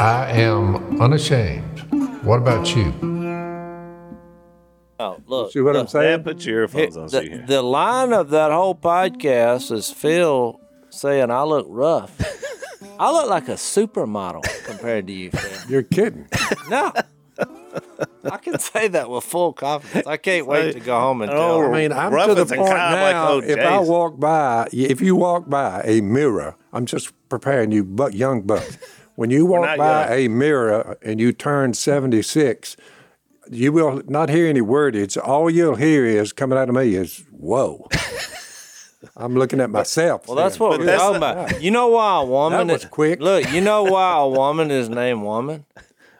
I am unashamed. What about you? Oh, look. See what the, I'm saying? Yeah, put your earphones on The, hear. the line of that whole podcast is Phil saying I look rough. I look like a supermodel compared to you, Phil. You're kidding. No. I can say that with full confidence. I can't wait to go home and tell Oh, her. I mean, I'm Rough to the as point cob like now. if I walk by, if you walk by a mirror, I'm just preparing you, buck, young bucks. When you walk by young. a mirror and you turn 76, you will not hear any wordage. All you'll hear is coming out of me is "Whoa." I'm looking at myself. Well, that's saying, what we're that's talking not- about. You know why a woman That was is quick. Look, you know why a woman is named woman?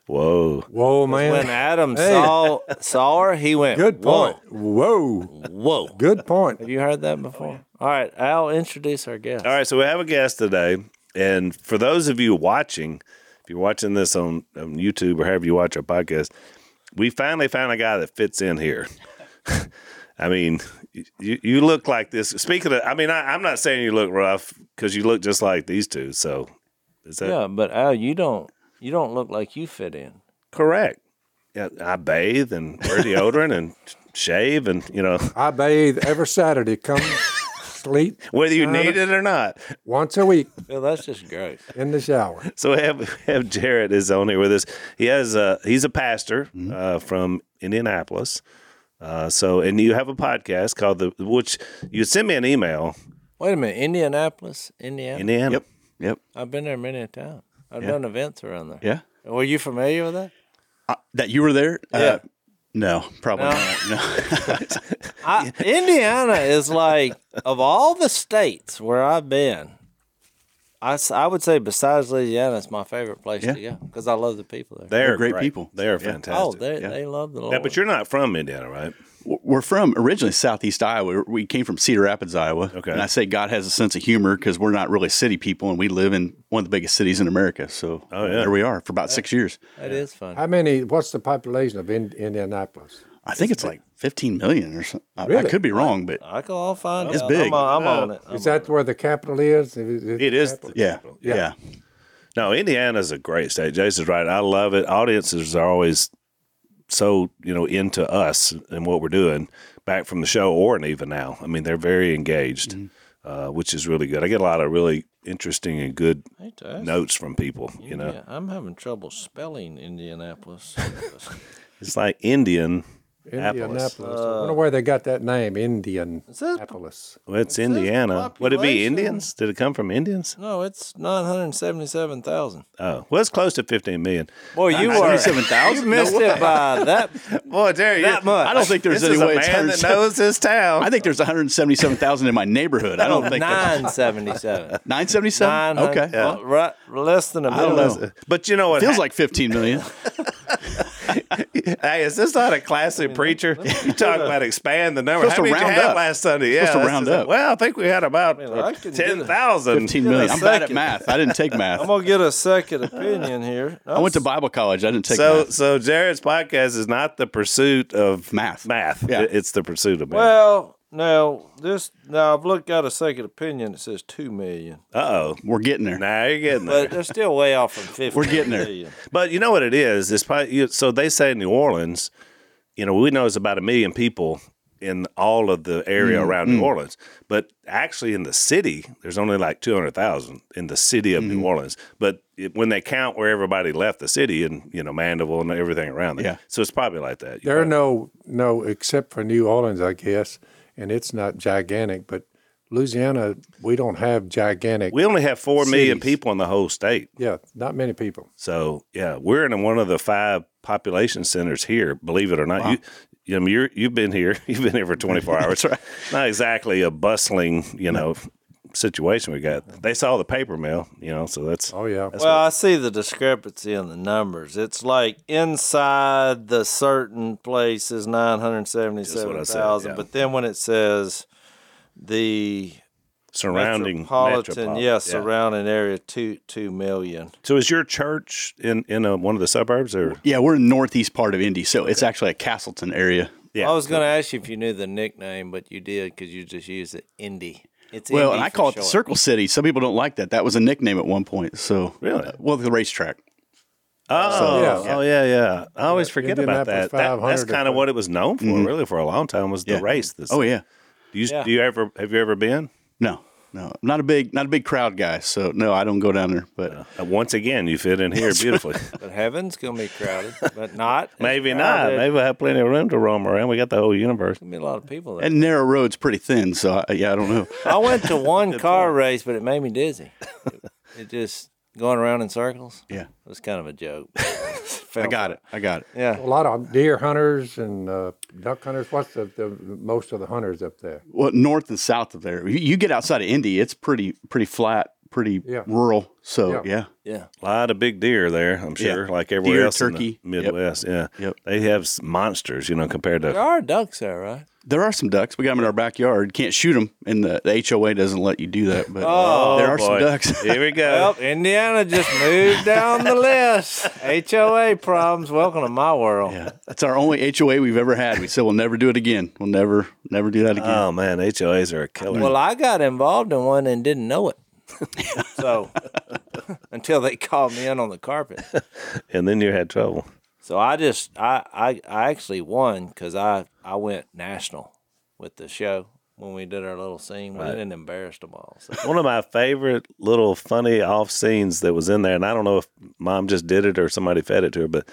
Whoa. Whoa, man. When Adam Hey. saw saw her, he went, Good point. Whoa. Whoa. Good point. Have you heard that before? All right, Al, introduce our guest. All right, so we have a guest today, and for those of you watching, if you're watching this on, on YouTube or however you watch our podcast, we finally found a guy that fits in here. I mean, you you look like this. Speaking of, I mean, I, I'm not saying you look rough because you look just like these two. So, is that Yeah, but Al, you don't you don't look like you fit in. correct? Yeah, I bathe and wear deodorant and shave, and you know I bathe every Saturday. Come sleep whether you Uh, need it or not. once a week Well, that's just great. in the shower. So we have, we have Jarrett is on here with us. He has uh he's a pastor uh, from Indianapolis. Uh, so and you have a podcast called the which you sent me an email. Wait a minute, Indianapolis, Indiana. Indiana. Yep. Yep. I've been there many a time. I've Yeah. done events around there. Yeah. Were you familiar with that? Uh, that you were there? Yeah. No, probably No. not. No. I, Indiana is like of all the states where I've been, I, s- I would say besides Louisiana, it's my favorite place to go because I love the people there. They're great great people. They are Yeah. Oh, fantastic. oh, they yeah. they love the Lord. yeah, but you're not from Indiana, right? We're from originally Southeast Iowa. We came from Cedar Rapids, Iowa. Okay. And I say God has a sense of humor because we're not really city people and we live in one of the biggest cities in America. So Oh, yeah. there we are for about six years. that is fun. How many? What's the population of in, Indianapolis? I think it's like 15 million or something. I, I could be wrong, but I can all find It's out. big. I'm, on- I'm on it. I'm Is that where the capital is? Is It is. capital? the yeah. capital. Yeah. No, Indiana's a great state. Jason's right. I love it. Audiences are always so you know into us and what we're doing back from the show or and even now. I mean, they're very engaged, uh, which is really good. I get a lot of really interesting and good notes from people. You know, Yeah, I'm having trouble spelling Indianapolis. it's like Indian. Indianapolis. Apples. I wonder uh, where they got that name, Indianapolis. Well, it's Indiana. Would it be. Indians? Did it come from Indians? no, it's nine hundred seventy-seven thousand. Oh, well, it's close to 15 million. Boy, you were 97,000? You missed it by that. Boy, Jerry, That much. I don't think there's this any is way it's man that knows his town. I think there's 177,000 in my neighborhood. I don't think that's nine seventy-seven. 977. Nine Okay. hundred. well, right, less than a I don't million. know. But you know what? It Feels like 15 million. Hey, is this not a classic preacher? You talk about expand the number. Supposed How to many did you round have up. last Sunday? Yeah, Supposed to that's round just- up. Well, I think we had about mean, I can get it. ten thousand. 15 million. I'm bad at math. I didn't take math. I'm gonna get a second opinion here. I went to Bible college. I didn't take So, math. so Jarrett's podcast is not the pursuit of Math. Math. Yeah. It- It's the pursuit of math. Well, now this now I've looked at a second opinion. It says two million, uh oh. We're getting there. Now you're getting there. but they're still way off from fifty. We're getting there. million. But you know what it is? It's probably, so they say in New Orleans, you know, we know it's about a million people in all of the area around New Orleans. But actually, in the city, there's only like 200,000 in the city of New Orleans. But it, when they count where everybody left the city and, you know, Mandeville and everything around there. Yeah. So it's probably like that. There are no no except for New Orleans, I guess, and it's not gigantic, but Louisiana, we don't have gigantic. we only have 4 million Cities. people in the whole state. yeah, not many people. So yeah, we're in one of the five population centers here. Believe it or not, you. You know, you're, you've been here. You've been here for 24 hours. right. Not exactly a bustling, you know, situation we got. They saw the paper mill, you know, so that's Oh yeah, that's Well, what- I see the discrepancy in the numbers. It's like inside the certain place is nine hundred seventy-seven thousand, yeah. but then when it says the surrounding metropolitan, metropolitan. yeah, surrounding area two two million. So is your church in in a, one of the suburbs or Yeah, we're in northeast part of Indy, so it's actually a Castleton area. yeah? I was going to ask you if you knew the nickname, but you did because you just used it Indy. It's Well, Indy and I for call it the. Circle City. Some people don't like that. That was a nickname at one point. So Really? uh, well, the racetrack. oh, Yeah. oh yeah, yeah. I always forget about that. that that's kind of what it was known for, really, for a long time was the Yeah. race. This, Oh yeah. Do you, Yeah. do you ever have you ever been? No, no, I'm not a big, not a big crowd guy. So no, I don't go down there. But Uh, once again, you fit in here beautifully. But heaven's going to be crowded, but not. as Maybe not. Maybe we'll have plenty of room to roam around. We got the whole universe. Gonna be a lot of people there. and narrow roads pretty thin. So I, yeah, I don't know. I went to one car race, but it made me dizzy. It, it just going around in circles. Yeah, It was kind of a joke. I got it. I got it. Yeah. a lot of deer hunters and uh, duck hunters. What's the, the most of the hunters up there? Well, north and south of there, you, you get outside of Indy, it's pretty, pretty flat, pretty Yeah. rural. So Yeah. yeah, Yeah. A lot of big deer there, I'm Yeah. sure, like everywhere Deer, else turkey. in the Yep. Midwest. Yeah, Yep. they have monsters, you know, compared to. There are ducks there, right? there are some ducks. We got them in our backyard. Can't shoot them, and the, the HOA doesn't let you do that. But Oh, there are boy. some ducks. Here we go. Well, Indiana just moved down the list. HOA problems. Welcome to my world. yeah, that's our only HOA we've ever had. We said we'll never do it again. We'll never, never do that oh, again. oh man, HOAs are a killer. Well, I got involved in one and didn't know it. so until they called me in on the carpet. and then you had trouble. So I just I I, I actually won because I I went national with the show when we did our little scene. We didn't embarrass them all. So. One of my favorite little funny off scenes that was in there, and I don't know if mom just did it or somebody fed it to her, but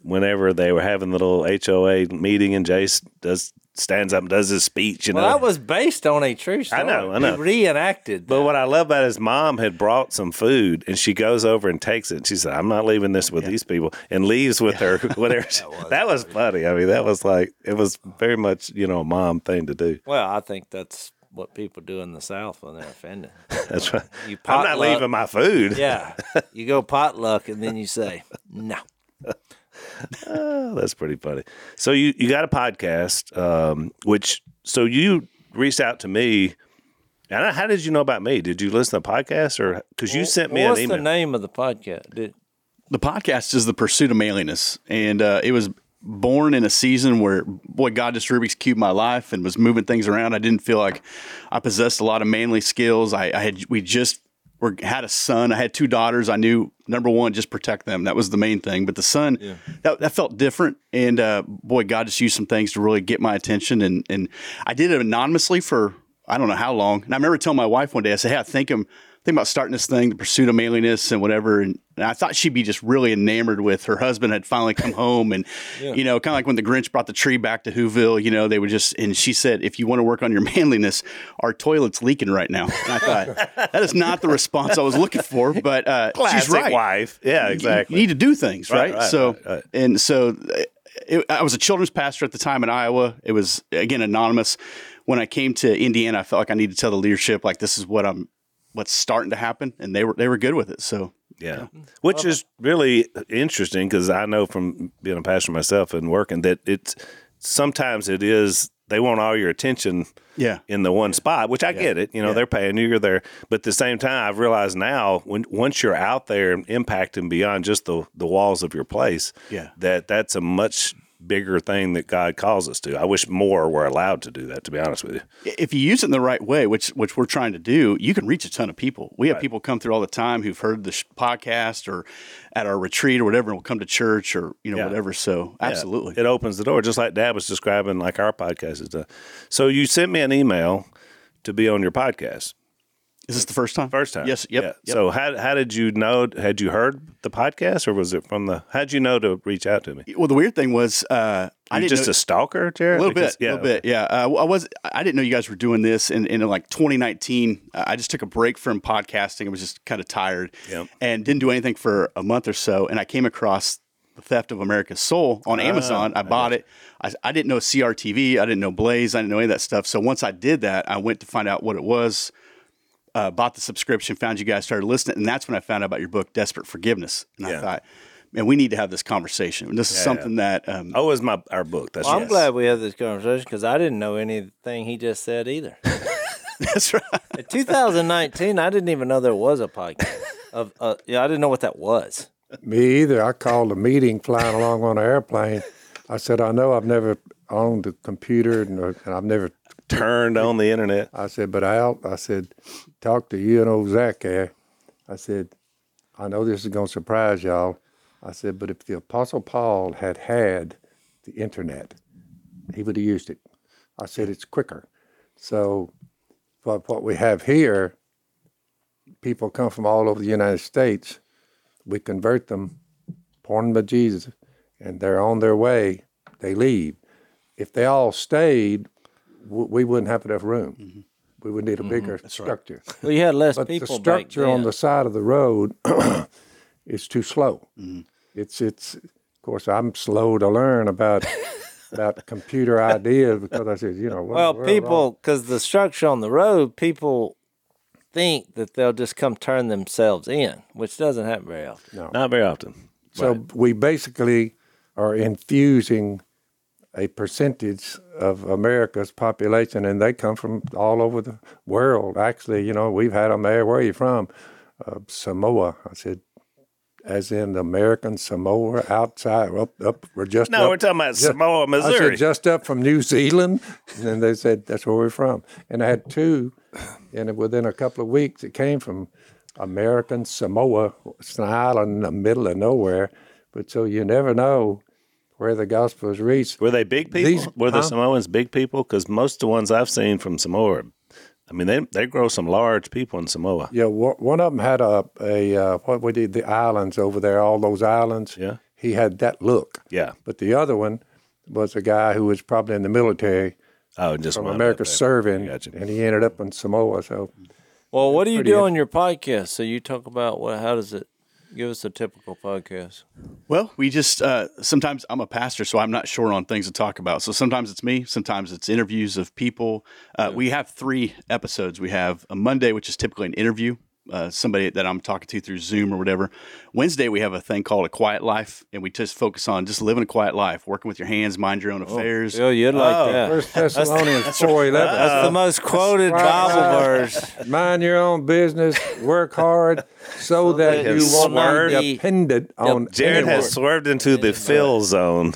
whenever they were having the little HOA meeting and Jase does stands up and does his speech, you know. Well, that was based on a true story. I know, I know. He reenacted. But that. what I love about his mom had brought some food and she goes over and takes it. She said, I'm not leaving this with these people and leaves with her whatever. that, was, funny. I mean, that was like, it was very much, you know, a mom thing to do. Well, I think that's what people do in the South when they're offended. That's right. You I'm not leaving my food. Yeah, you go potluck and then you say no. Oh, that's pretty funny. So you, you got a podcast, um, which, so you reached out to me. And how did you know about me? Did you listen to the podcast or, cause you sent me What's an email. the name of the podcast? Did, the podcast is the pursuit of manliness, and uh, it was born in a season where boy God just Rubik's cubed my life and was moving things around. I didn't feel like I possessed a lot of manly skills. I, I had we just were had a son. I had two daughters. I knew number one, just protect them. That was the main thing. But the son, that, that felt different. And uh, boy, God just used some things to really get my attention. And and I did it anonymously for I don't know how long. And I remember telling my wife one day, I said, "Hey, I think I'm." Thinking about starting this thing, the pursuit of manliness and whatever, and, and I thought she'd be just really enamored with her husband had finally come home, and you know, kind of like when the Grinch brought the tree back to Whoville, you know, they would just. And she said, "If you want to work on your manliness, our toilet's leaking right now." And I thought that is not the response I was looking for, but uh, she's right. wife. Yeah, exactly. You, need to do things, Right, right? right, so, right, and so it, I was a children's pastor at the time in Iowa. It was again anonymous. When I came to Indiana, I felt like I needed to tell the leadership like this is what I'm, what's starting to happen, and they were they were good with it. So Yeah, which is really interesting because I know from being a pastor myself and working that it's sometimes it is they want all your attention yeah, in the one spot, which I get it. You know, Yeah. they're paying you, you're there. But at the same time, I've realized now when once you're out there and impacting beyond just the the walls of your place, Yeah. that that's a much bigger thing that God calls us to. I wish more were allowed to do that. To be honest with you, if you use it in the right way, which which we're trying to do, you can reach a ton of people. We have people come through all the time who've heard the podcast or at our retreat or whatever, and will come to church or you know Yeah. whatever. So Yeah, absolutely, it opens the door, just like Dad was describing, like our podcast is done. So you sent me an email to be on your podcast. Is this the first time? First time. Yes. Yep. Yeah. yep. So how how did you know? Had you heard the podcast, or was it from the? How'd you know to reach out to me? well, the weird thing was, uh, I Are you just know, a stalker, Jarrett? a little Because- bit, a little bit, yeah. Uh, I was, I didn't know you guys were doing this in, in like 2019. Uh, I just took a break from podcasting. I was just kind of tired, Yep. and didn't do anything for a month or so. And I came across the Theft of America's Soul on Amazon. I bought it. I, I didn't know CRTV. I didn't know Blaze. I didn't know any of that stuff. So once I did that, I went to find out what it was. Uh, bought the subscription, found you guys, started listening, and that's when I found out about your book, Desperate Forgiveness. And I thought, man, we need to have this conversation. And this is something that um, Oh, it was my our book. That's Well, I'm glad we had this conversation because I didn't know anything he just said either. that's right. In 2019, I didn't even know there was a podcast. Of uh, yeah, I didn't know what that was. Me either. I called a meeting flying along on an airplane. I said, I know I've never owned a computer and, uh, and I've never. Turned on the internet. I said, but Al, I said, talk to you and old Zach there. I said, I know this is going to surprise y'all. I said, but if the Apostle Paul had had the internet, he would have used it. I said, it's quicker. So, but what we have here, people come from all over the United States. We convert them, pour them Jesus, and they're on their way. They leave. If they all stayed, w- we wouldn't have enough room. Mm-hmm. We would need a mm-hmm. bigger structure. Well, you had less But the people back structure on the side of the road is too slow. Mm-hmm. It's it's. Of course, I'm slow to learn about about computer ideas because I said, you know, Well, people, because the structure on the road, people think that they'll just come turn themselves in, which doesn't happen very often. Not very often. So we basically are infusing a percentage of America's population, and they come from all over the world. Actually, you know, we've had them there. Where are you from? Uh, Samoa. I said, as in American Samoa, outside, up, up, we're just No, up- we're talking about ju- Samoa, I Missouri. said, just up from New Zealand. And then they said, that's where we're from. And I had two, and within a couple of weeks, it came from American Samoa. It's an island in the middle of nowhere. But so you never know where the gospel is reached. Were they big people? These- Were the huh? Samoans big people? Because most of the ones I've seen from Samoa, I mean, they they grow some large people in Samoa. Yeah, one one of them had a, a uh, what we did, the islands over there, all those islands. Yeah. He had that look. Yeah. But the other one was a guy who was probably in the military Oh, just from America up serving, Gotcha. and he ended up in Samoa. So Well, what do you pretty do on your podcast? So you talk about what? How does it? Give us a typical podcast. Well, we just uh, sometimes I'm a pastor, so I'm not sure on things to talk about. So sometimes it's me, sometimes it's interviews of people. Uh, We have three episodes. We have a Monday, which is typically an interview, uh, somebody that I'm talking to through Zoom or whatever. Wednesday, we have a thing called a quiet life, and we just focus on just living a quiet life, working with your hands, mind your own affairs. Oh, you'd like that. First Thessalonians four eleven. That's the most quoted Bible verse. Mind your own business, work hard, so that that you you won't swerve- be dependent on Jarrett anyone. has swerved into the Phil zone.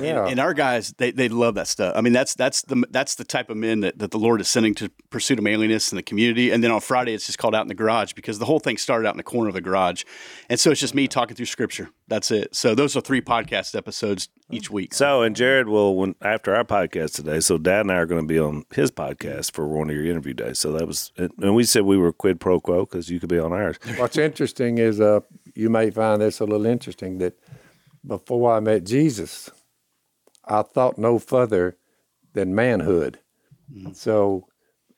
Yeah. And our guys, they, they love that stuff. I mean, that's that's the that's the type of men that, that the Lord is sending to pursuit of manliness in the community. And then on Friday, it's just called out in the garage because the whole thing started out in the corner of the garage, and so it's just me talking through Scripture. That's it. So those are three podcast episodes each week. So, and Jarrett will, when after our podcast today, so Dad and I are going to be on his podcast for one of your interview days. So that was, and we said we were quid pro quo because you could be on ours. What's interesting is uh, you may find this a little interesting that before I met Jesus, I thought no further than manhood. So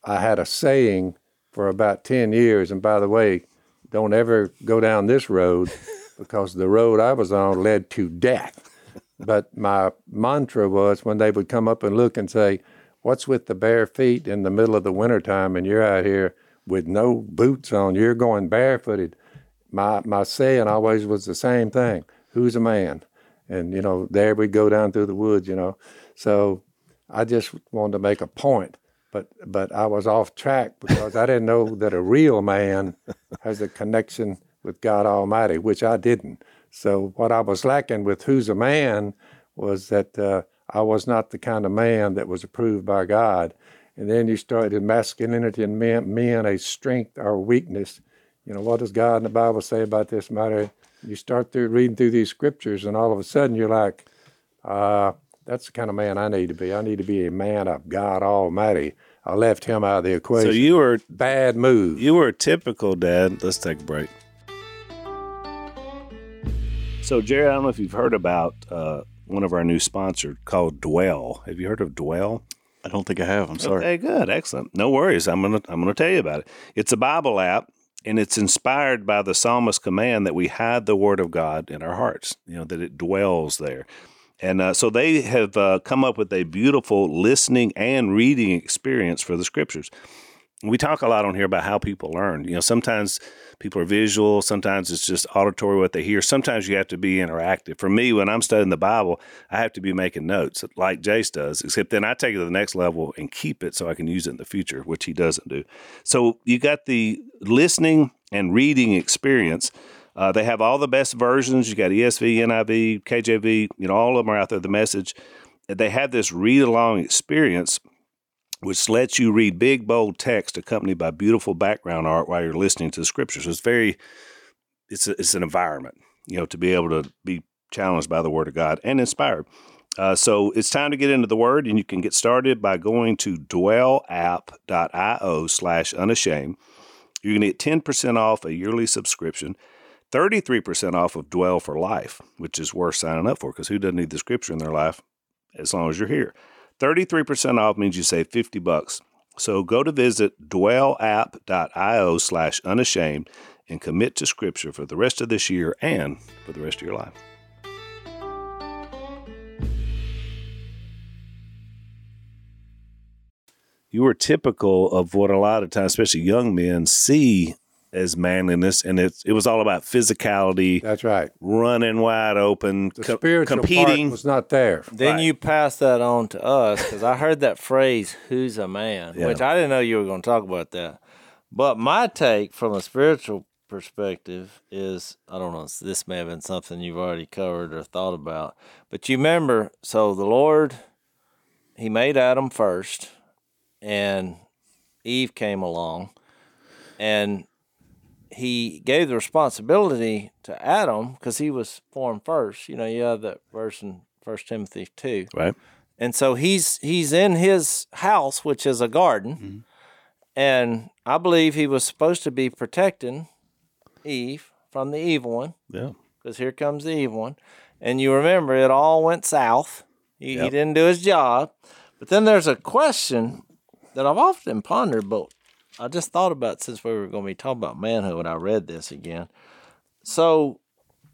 I had a saying for about 10 years. And by the way, don't ever go down this road because the road I was on led to death. But my mantra was when they would come up and look and say, What's with the bare feet in the middle of the wintertime and you're out here with no boots on? You're going barefooted. My, my saying always was the same thing Who's a man? And, you know, there we go down through the woods, you know. So I just wanted to make a point, but but I was off track because I didn't know that a real man has a connection with God Almighty, which I didn't. So what I was lacking with who's a man was that uh, I was not the kind of man that was approved by God. And then you started masculinity in men, men a strength or weakness. You know, what does God in the Bible say about this matter? You start through reading through these scriptures, and all of a sudden you're like, uh, that's the kind of man I need to be. I need to be a man of God Almighty. I left him out of the equation. So you were bad move. you were a typical dad. Let's take a break. So Jerry, I don't know if you've heard about uh, one of our new sponsors called Dwell. Have you heard of Dwell? I don't think I have. I'm sorry. Okay, good, excellent. No worries. I'm gonna I'm gonna tell you about it. It's a Bible app, and it's inspired by the psalmist command that we hide the Word of God in our hearts. You know that it dwells there. And uh, so they have uh, come up with a beautiful listening and reading experience for the scriptures. We talk a lot on here about how people learn. You know, sometimes people are visual, sometimes it's just auditory what they hear. Sometimes you have to be interactive. For me, when I'm studying the Bible, I have to be making notes like Jase does, except then I take it to the next level and keep it so I can use it in the future, which he doesn't do. So you got the listening and reading experience. Uh, they have all the best versions. You got ESV, NIV, KJV. You know, all of them are out there. The message. They have this read along experience, which lets you read big bold text accompanied by beautiful background art while you're listening to the scriptures. So it's very, it's a, it's an environment. You know, to be able to be challenged by the Word of God and inspired. Uh, so it's time to get into the Word, and you can get started by going to dwellapp.io slash unashamed. You're going to get 10% off a yearly subscription. 33% off of Dwell for Life, which is worth signing up for because who doesn't need the scripture in their life as long as you're here? 33% off means you save 50 bucks. So go to visit dwellapp.io slash unashamed and commit to scripture for the rest of this year and for the rest of your life. You are typical of what a lot of times, especially young men, see as manliness, and it it was all about physicality, That's right. running wide open, The co- spiritual competing. part was not there. Then Right. you pass that on to us because I heard that phrase, who's a man, Yeah. which I didn't know you were going to talk about that. But my take from a spiritual perspective is I don't know, this may have been something you've already covered or thought about. But you remember, so the Lord, He made Adam first, and Eve came along, and he gave the responsibility to Adam because he was formed first. You know, you have that verse in First Timothy two, right? and so he's he's in his house, which is a garden, Mm-hmm. and I believe he was supposed to be protecting Eve from the evil one Yeah. because here comes the evil one, and you remember it all went south. He, he didn't do his job, but then there's a question that I've often pondered, but I just thought about since we were going to be talking about manhood when I read this again. So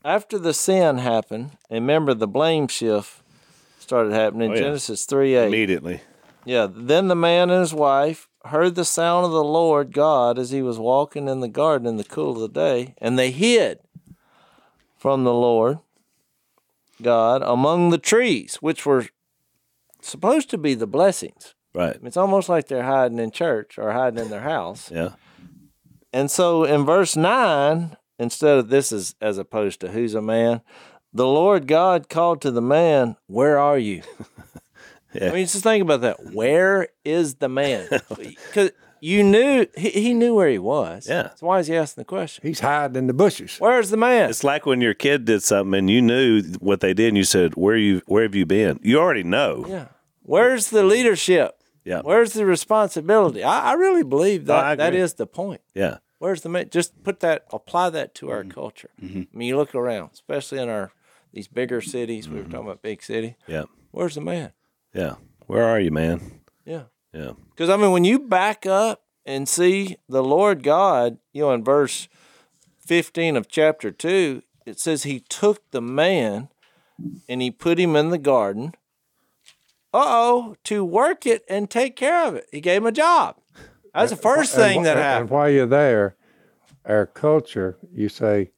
after the sin happened, and remember the blame shift started happening. Oh, yeah. Genesis three eight. Immediately. Yeah. Then the man and his wife heard the sound of the Lord God as he was walking in the garden in the cool of the day, and they hid from the Lord God among the trees, which were supposed to be the blessings. Right. It's almost like they're hiding in church or hiding in their house. Yeah. And so in verse 9, instead of this is as opposed to who's a man, the Lord God called to the man, Where are you? Yeah. I mean, just think about that. Where is the man? Because you knew, he, he knew where he was. Yeah. So why is he asking the question? He's hiding in the bushes. Where's the man? It's like when your kid did something and you knew what they did and you said, Where you where have you been? You already know. yeah. Where's the leadership? Yeah. Where's the responsibility? I, I really believe No, that I that is the point. Yeah. Where's the man? Just put that, apply that to our Mm-hmm. culture. I mean, you look around, especially in our these bigger cities. We were talking about big city. Yeah. Where's the man? Yeah. Where are you, man? Yeah. Yeah. Because I mean, when you back up and see the Lord God, you know, in verse fifteen of chapter two, it says He took the man and He put him in the garden. Uh oh, to work it and take care of it. He gave him a job. That's the first thing and, that happened. And while you're there, our culture, you say,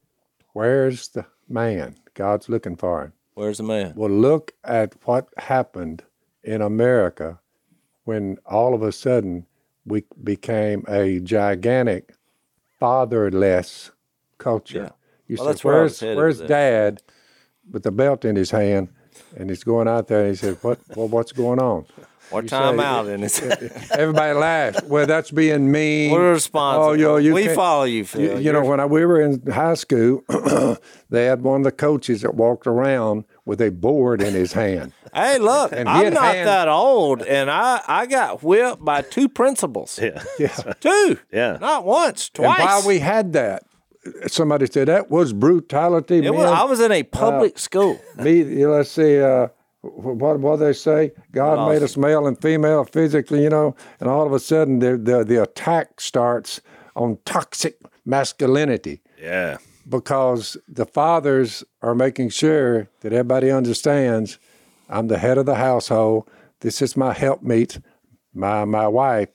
"Where's the man? God's looking for him." Where's the man? Well, look at what happened in America when all of a sudden we became a gigantic fatherless culture. Yeah. You Well, where "Where's where's. Dad with the belt in his hand?" And he's going out there and he said, "What? Well, what's going on?" Or You time say- out in it. Everybody laughs. Well, that's being mean. We're responsible. Oh, yo, you we follow you, Phil. You, you know, when I, we were in high school, they had one of the coaches that walked around with a board in his hand. Hey, look, And I'm not hand- that old, and I, I got whipped by two principals. Yeah. Yeah. Two. Yeah. Not once, twice. And while we had that, somebody said that was brutality. it was. I was in a public school. Me, let's see, uh, what what they say? God Lost made us male and female physically, you know, and all of a sudden the the, the attack starts on toxic masculinity Yeah. because the fathers are making sure that everybody understands I'm the head of the household. This is my helpmeet, my my wife.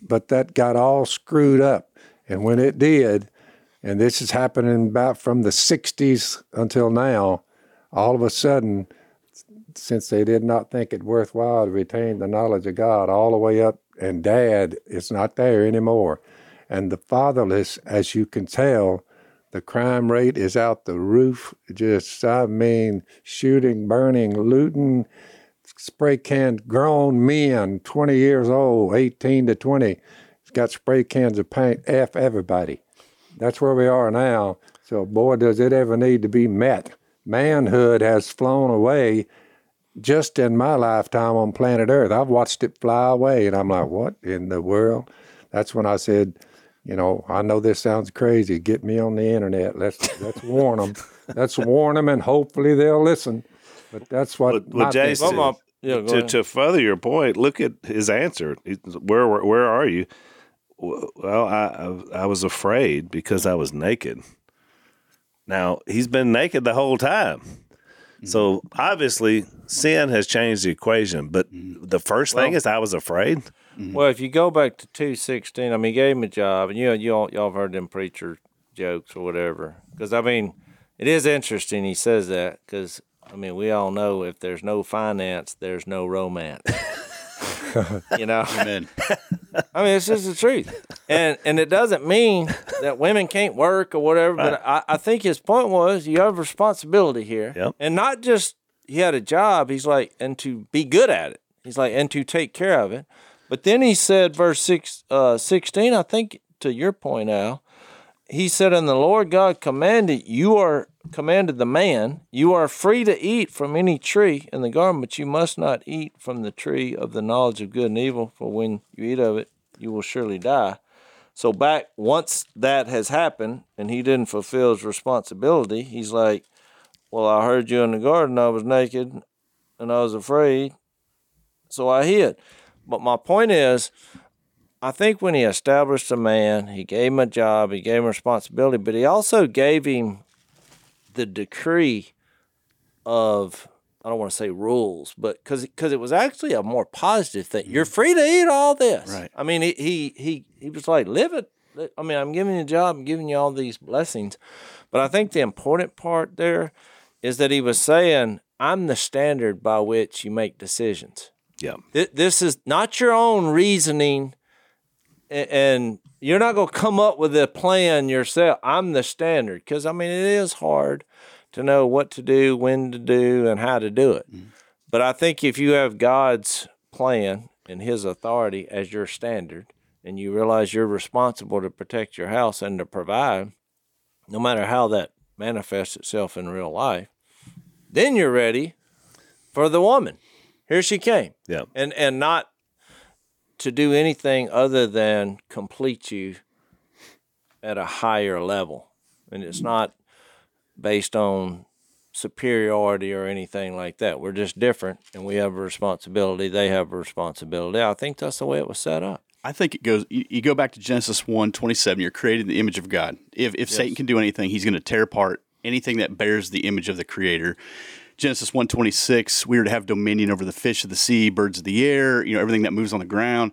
But that got all screwed up, and when it did, and this is happening about from the '60s until now, all of a sudden, since they did not think it worthwhile to retain the knowledge of God all the way up, and Dad is not there anymore, and the fatherless, as you can tell, the crime rate is out the roof. Just, I mean, shooting, burning, looting, spray can, grown men, 20 years old, 18 to 20, got spray cans of paint, F everybody. That's where we are now. So, boy, does it ever need to be met. Manhood has flown away just in my lifetime on planet Earth. I've watched it fly away, and I'm like, what in the world? That's when I said, you know, I know this sounds crazy. Get me on the internet. Let's let's warn them. Let's warn them, and hopefully they'll listen. But that's what. Well, well my Jason, is. yeah, to, to further your point, look at his answer. Where where, where are you? Well, I, I I was afraid because I was naked. Now he's been naked the whole time. So mm-hmm. obviously, sin has changed the equation. But mm-hmm. the first thing Well- is, I was afraid. Mm-hmm. Well, if you go back to two sixteen, I mean, he gave him a job, and you know, you all y'all have heard them preacher jokes or whatever. Because I mean, it is interesting he says that because I mean, we all know if there's no finance, there's no romance. you know, Amen. I mean, it's just the truth, and and it doesn't mean that women can't work or whatever. But I, I think his point was you have responsibility here, Yep. and not just he had a job. He's like, and to be good at it. He's like, and to take care of it. But then he said, verse six, uh, sixteen. I think to your point, Al. He said, "And the Lord God commanded you are commanded the man, you are free to eat from any tree in the garden, but you must not eat from the tree of the knowledge of good and evil, for when you eat of it, you will surely die." So back once that has happened and he didn't fulfill his responsibility, he's like, "Well, I heard you in the garden. I was naked, and I was afraid, so I hid." But my point is, I think when he established a man, he gave him a job, he gave him responsibility, but he also gave him the decree of I don't want to say rules, but because because it was actually a more positive thing. You're mm-hmm. free to eat all this. Right. I mean, he he he, he was like, live it. I mean, I'm giving you a job, I'm giving you all these blessings, but I think the important part there is that he was saying, I'm the standard by which you make decisions. Yeah. Th- This is not your own reasoning, and you're not going to come up with a plan yourself. I'm the standard because I mean it is hard to know what to do, when to do, and how to do it. Mm-hmm. But I think if you have God's plan and His authority as your standard, and you realize you're responsible to protect your house and to provide, no matter how that manifests itself in real life, then you're ready for the woman. Here she came Yeah. and and not to do anything other than complete you at a higher level and it's not based on superiority or anything like that we're just different and we have a responsibility they have a responsibility i think that's the way it was set up I think it goes. You, you go back to Genesis 1, 27, You're created in the image of God. If if Satan can do anything, he's going to tear apart anything that bears the image of the Creator. Genesis 126, We are to have dominion over the fish of the sea, birds of the air. You know everything that moves on the ground.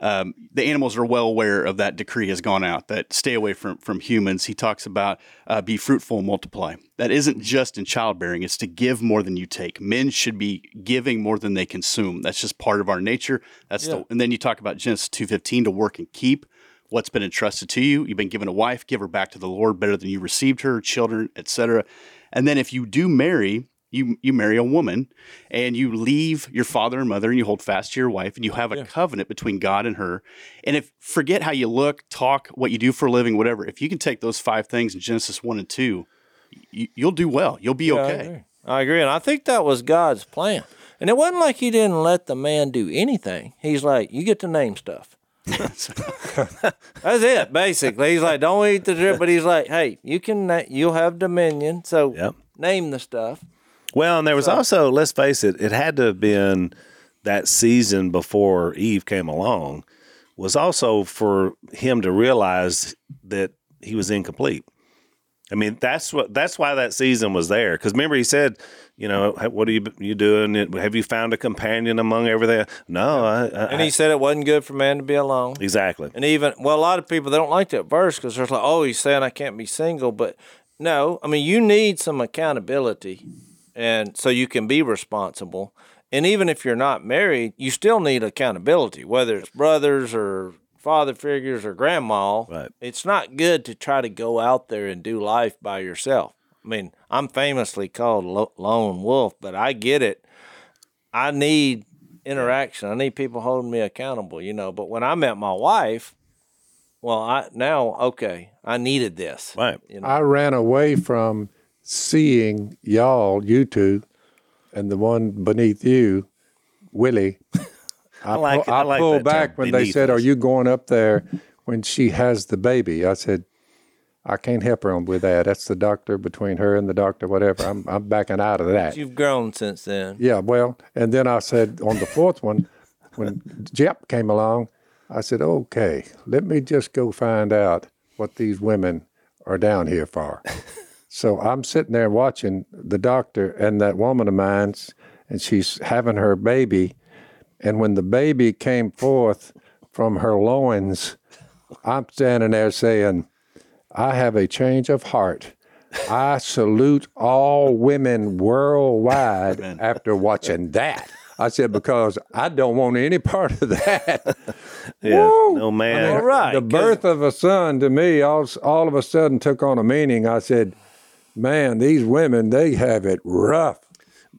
Um, the animals are well aware of that decree has gone out that stay away from from humans. He talks about uh, be fruitful and multiply. That isn't just in childbearing; it's to give more than you take. Men should be giving more than they consume. That's just part of our nature. That's the, and then you talk about Genesis two fifteen to work and keep what's been entrusted to you. You've been given a wife, give her back to the Lord better than you received her, children, etc. And then if you do marry, you you marry a woman and you leave your father and mother and you hold fast to your wife and you have a covenant between God and her. And if forget how you look, talk, what you do for a living, whatever. If you can take those five things in Genesis one and two, you, you'll do well. You'll be Yeah, I okay. agree. I agree, and I think that was God's plan. And it wasn't like He didn't let the man do anything. He's like, "You get to name stuff." That's it, basically. He's like, "Don't eat the drip," but he's like, "Hey, you can, you'll have dominion, so Yep. name the stuff." Well, and there was also, let's face it, it had to have been that season before Eve came along, was also for him to realize that he was incomplete. I mean, that's what that's why that season was there. Because remember, he said, you know, what are you you doing? Have you found a companion among everything? No, I, I, And he said it wasn't good for man to be alone. exactly. And even well, a lot of people they don't like that verse because they're like, "Oh, he's saying I can't be single." But no, I mean you need some accountability, and so you can be responsible. And even if you're not married, you still need accountability, whether it's brothers or father figures or grandma. Right. It's not good to try to go out there and do life by yourself. I mean, I'm famously called lo- lone wolf, but I get it. I need interaction. I need people holding me accountable, you know. But when I met my wife, well, I now okay, I needed this. Right. You know, I ran away from seeing y'all, you two, and the one beneath you, Willie. I, like- pu- I like pulled back when they said, "Are you going up there when she has the baby?" I said, "I can't help her with that. That's the doctor between her and the doctor, whatever. I'm I'm backing out of that." you've grown since then. Yeah, well, and then I said on the fourth one, when Jep came along, I said, okay, let me just go find out what these women are down here for. So I'm sitting there watching the doctor and that woman of mine's, and she's having her baby. And when the baby came forth from her loins, I'm standing there saying, I have a change of heart. I salute all women worldwide after watching that. I said, because I don't want any part of that. Yeah. Woo! No man. All right, The birth of a son to me all, all of a sudden took on a meaning. I said, man, these women, they have it rough.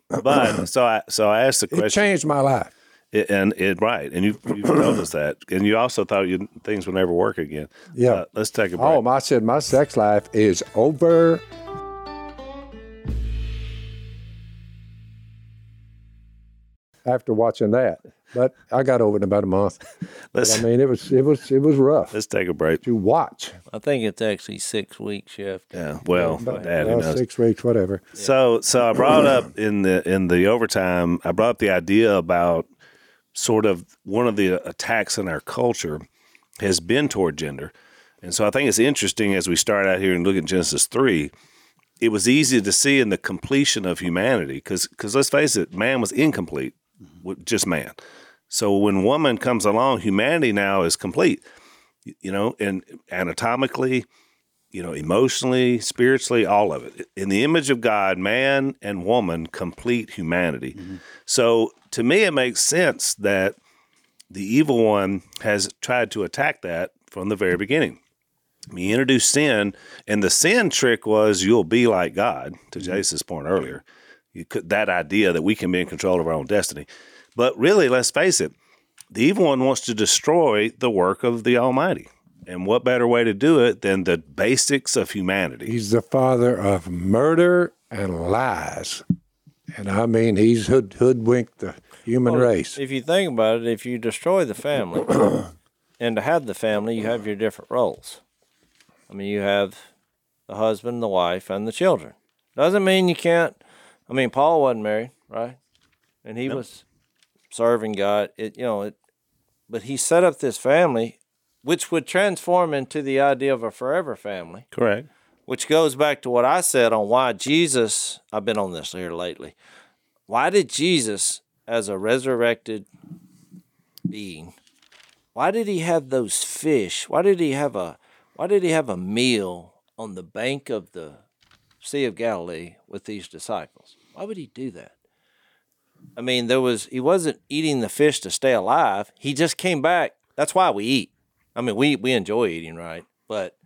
But so I so I asked the question. It changed my life. It, and it right, and you you've noticed that, and you also thought you things would never work again. Yeah. Uh, let's take a break. Oh, I said, my sex life is over. After watching that, but I got over it in about a month. Let's I mean, it was it was it was rough let's take a break. to watch. I think it's actually six weeks, shift. Yeah. Well, Dad, who Well, knows? six weeks, whatever. So so I brought up in the in the overtime, I brought up the idea about sort of one of the attacks in our culture has been toward gender. And so I think it's interesting as we start out here and look at Genesis 3, it was easy to see in the completion of humanity because let's face it, man was incomplete with just man. So when woman comes along, humanity now is complete, you know, and anatomically, you know, emotionally, spiritually, all of it. In the image of God, man and woman complete humanity. Mm-hmm. So to me, it makes sense that the evil one has tried to attack that from the very beginning. He introduced sin, and the sin trick was you'll be like God, to mm-hmm. Jason's point earlier. You could, that idea that we can be in control of our own destiny. But really, let's face it, the evil one wants to destroy the work of the Almighty. And what better way to do it than the basics of humanity? He's the father of murder and lies, and I mean, he's hood, hoodwinked the human race. If you think about it, if you destroy the family, and to have the family, you have your different roles. I mean, you have the husband, the wife, and the children. Doesn't mean you can't. I mean, Paul wasn't married, right? And he was serving God. It, you know, it, but he set up this family, which would transform into the idea of a forever family Correct. which goes back to what I said on why Jesus, I've been on this here lately. Why did Jesus, as a resurrected being, why did he have those fish? Why did he have a why did he have a meal on the bank of the Sea of Galilee with these disciples? Why would he do that? I mean, there was he wasn't eating the fish to stay alive. He just came back. That's why we eat. I mean, we we enjoy eating, right? But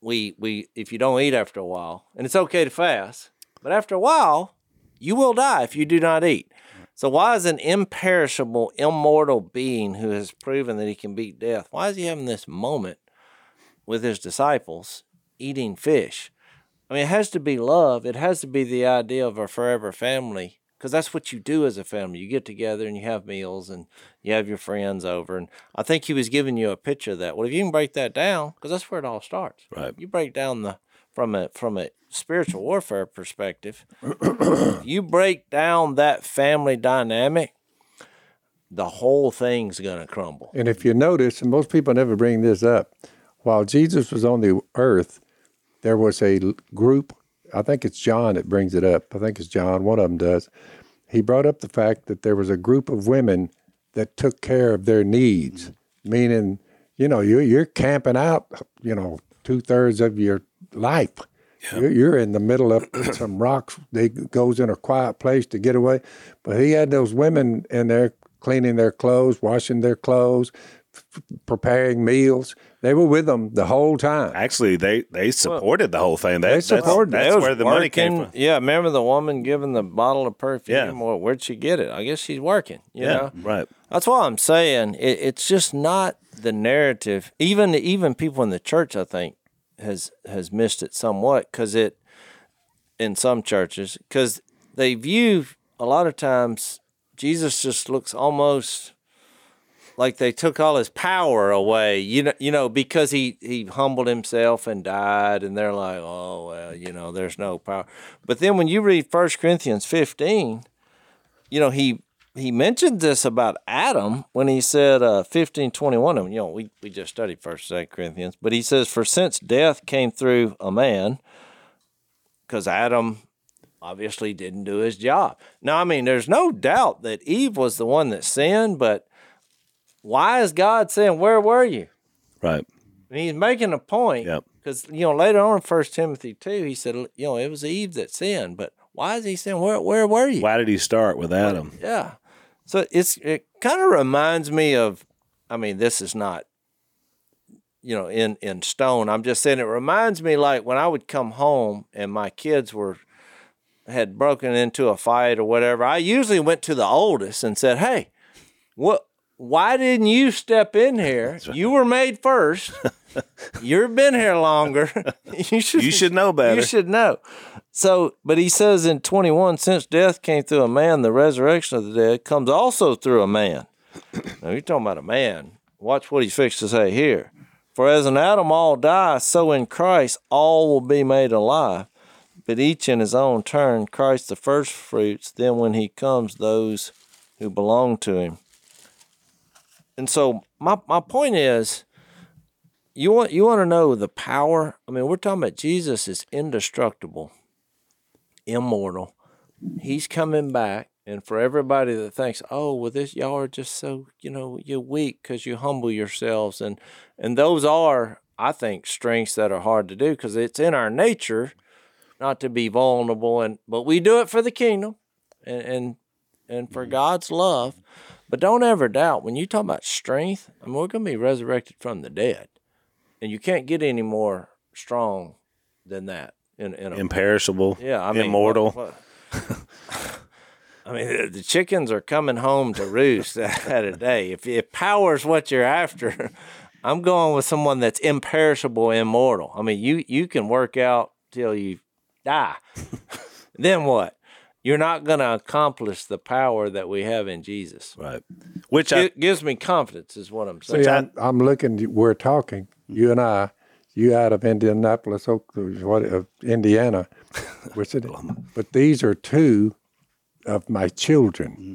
we we if you don't eat after a while, and it's okay to fast, but after a while, You will die if you do not eat. So why is an imperishable, immortal being who has proven that he can beat death? Why is he having this moment with his disciples eating fish? I mean, it has to be love. It has to be the idea of a forever family because that's what you do as a family. You get together and you have meals and you have your friends over. And I think he was giving you a picture of that. Well, if you can break that down, because that's where it all starts. Right. You break down the from a from a spiritual warfare perspective. you break down that family dynamic, the whole thing's gonna crumble. And if you notice, and most people never bring this up, while Jesus was on the earth, there was a group. I think it's John that brings it up. I think it's John. One of them does. He brought up the fact that there was a group of women that took care of their needs, meaning, you know, you're, you're camping out, you know, two thirds of your life. You're, you're in the middle of some rocks. They goes in a quiet place to get away. But he had those women in there cleaning their clothes, washing their clothes, preparing meals. They were with them the whole time. Actually, they they supported the whole thing. That, They that's supported it. that's where the money came from. Yeah, remember the woman giving the bottle of perfume? Yeah. Well, where'd she get it? I guess she's working. You Yeah, know? right. That's why I'm saying it, it's just not the narrative. Even even people in the church, I think, has has missed it somewhat because it in some churches because they view a lot of times Jesus just looks almost like they took all his power away. You know, you know because he he humbled himself and died, and they're like, oh well, you know, there's no power. But then when you read First Corinthians 15, you know he he mentioned this about Adam when he said uh, 15, 21. And, you know, we, we just studied First Second Corinthians, but he says, For since death came through a man, because Adam obviously didn't do his job. Now, I mean, there's no doubt that Eve was the one that sinned, but why is God saying, Where were you? Right. And he's making a point. Yep. Because, you know, later on in First Timothy 2, he said, you know, it was Eve that sinned, but why is he saying, Where, where were you? Why did he start with Adam? Yeah. So it's it kind of reminds me of I mean this is not you know in in stone. I'm just saying it reminds me like when I would come home and my kids were had broken into a fight or whatever. I usually went to the oldest and said, "Hey, what why didn't you step in here? You were made first. You've been here longer. you should You should know better." You should know. So, but he says in 21, since death came through a man, the resurrection of the dead comes also through a man. now, you're talking about a man. Watch what he's fixed to say here. For as in Adam all die, so in Christ all will be made alive, but each in his own turn, Christ the first fruits, then when he comes, those who belong to him. And so my, my point is, you want you want to know the power. I mean, we're talking about Jesus is indestructible, immortal. He's coming back, and for everybody that thinks, "Oh, well, this y'all are just so you know you're weak because you humble yourselves," and and those are, I think, strengths that are hard to do because it's in our nature not to be vulnerable, and but we do it for the kingdom, and and, and for God's love. But don't ever doubt when you talk about strength. I mean, we're going to be resurrected from the dead and you can't get any more strong than that in, in a Imperishable. yeah I mean Immortal. what- what- I mean the- the chickens are coming home to roost at a day. If if power's what you're after, I'm going with someone that's imperishable, immortal. I mean you you can work out till you die. then what? You're not going to accomplish the power that we have in Jesus. Right. Which I, gives me confidence, is what I'm saying. See, I'm, I'm looking. We're talking. You and I. You out of Indianapolis, Oak- what of Indiana, what's it? But these are two of my children. Mm-hmm.